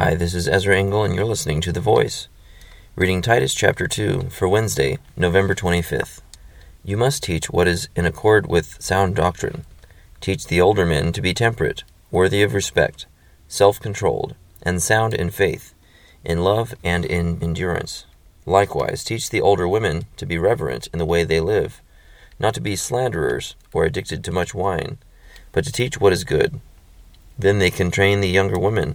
Hi, this is Ezra Engel, and you're listening to The Voice. Reading Titus chapter 2 for Wednesday, November 25th. You must teach what is in accord with sound doctrine. Teach the older men to be temperate, worthy of respect, self controlled, and sound in faith, in love, and in endurance. Likewise, teach the older women to be reverent in the way they live, not to be slanderers or addicted to much wine, but to teach what is good. Then they can train the younger women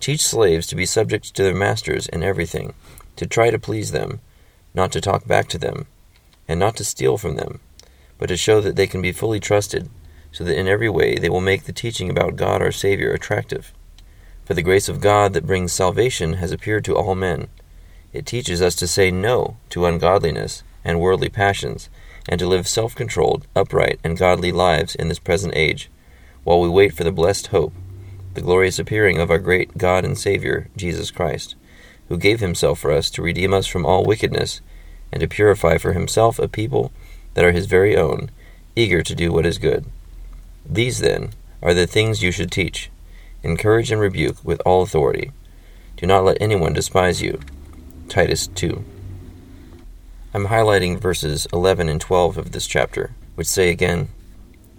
Teach slaves to be subject to their masters in everything, to try to please them, not to talk back to them, and not to steal from them, but to show that they can be fully trusted, so that in every way they will make the teaching about God our Savior attractive. For the grace of God that brings salvation has appeared to all men. It teaches us to say no to ungodliness and worldly passions and to live self controlled, upright, and godly lives in this present age, while we wait for the blessed hope, the glorious appearing of our great God and Savior, Jesus Christ, who gave himself for us to redeem us from all wickedness, and to purify for himself a people that are his very own, eager to do what is good. These, then, are the things you should teach. Encourage and rebuke with all authority. Do not let anyone despise you. Titus 2. I'm highlighting verses 11 and 12 of this chapter, which say again,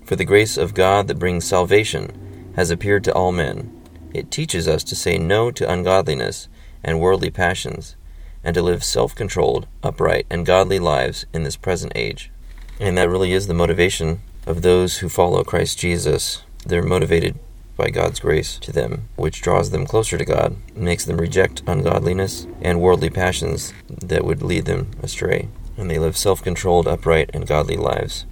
For the grace of God that brings salvation has appeared to all men. It teaches us to say no to ungodliness and worldly passions, and to live self controlled, upright, and godly lives in this present age. And that really is the motivation of those who follow Christ Jesus. They're motivated by God's grace to them, which draws them closer to God, makes them reject ungodliness and worldly passions that would lead them astray. And they live self controlled, upright, and godly lives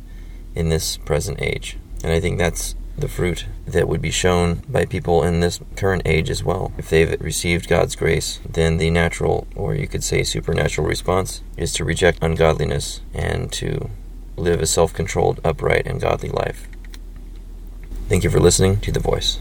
in this present age. And I think that's the fruit that would be shown by people in this current age as well. If they've received God's grace, then the natural, or you could say supernatural response, is to reject ungodliness and to live a self controlled, upright, and godly life. Thank you for listening to The Voice.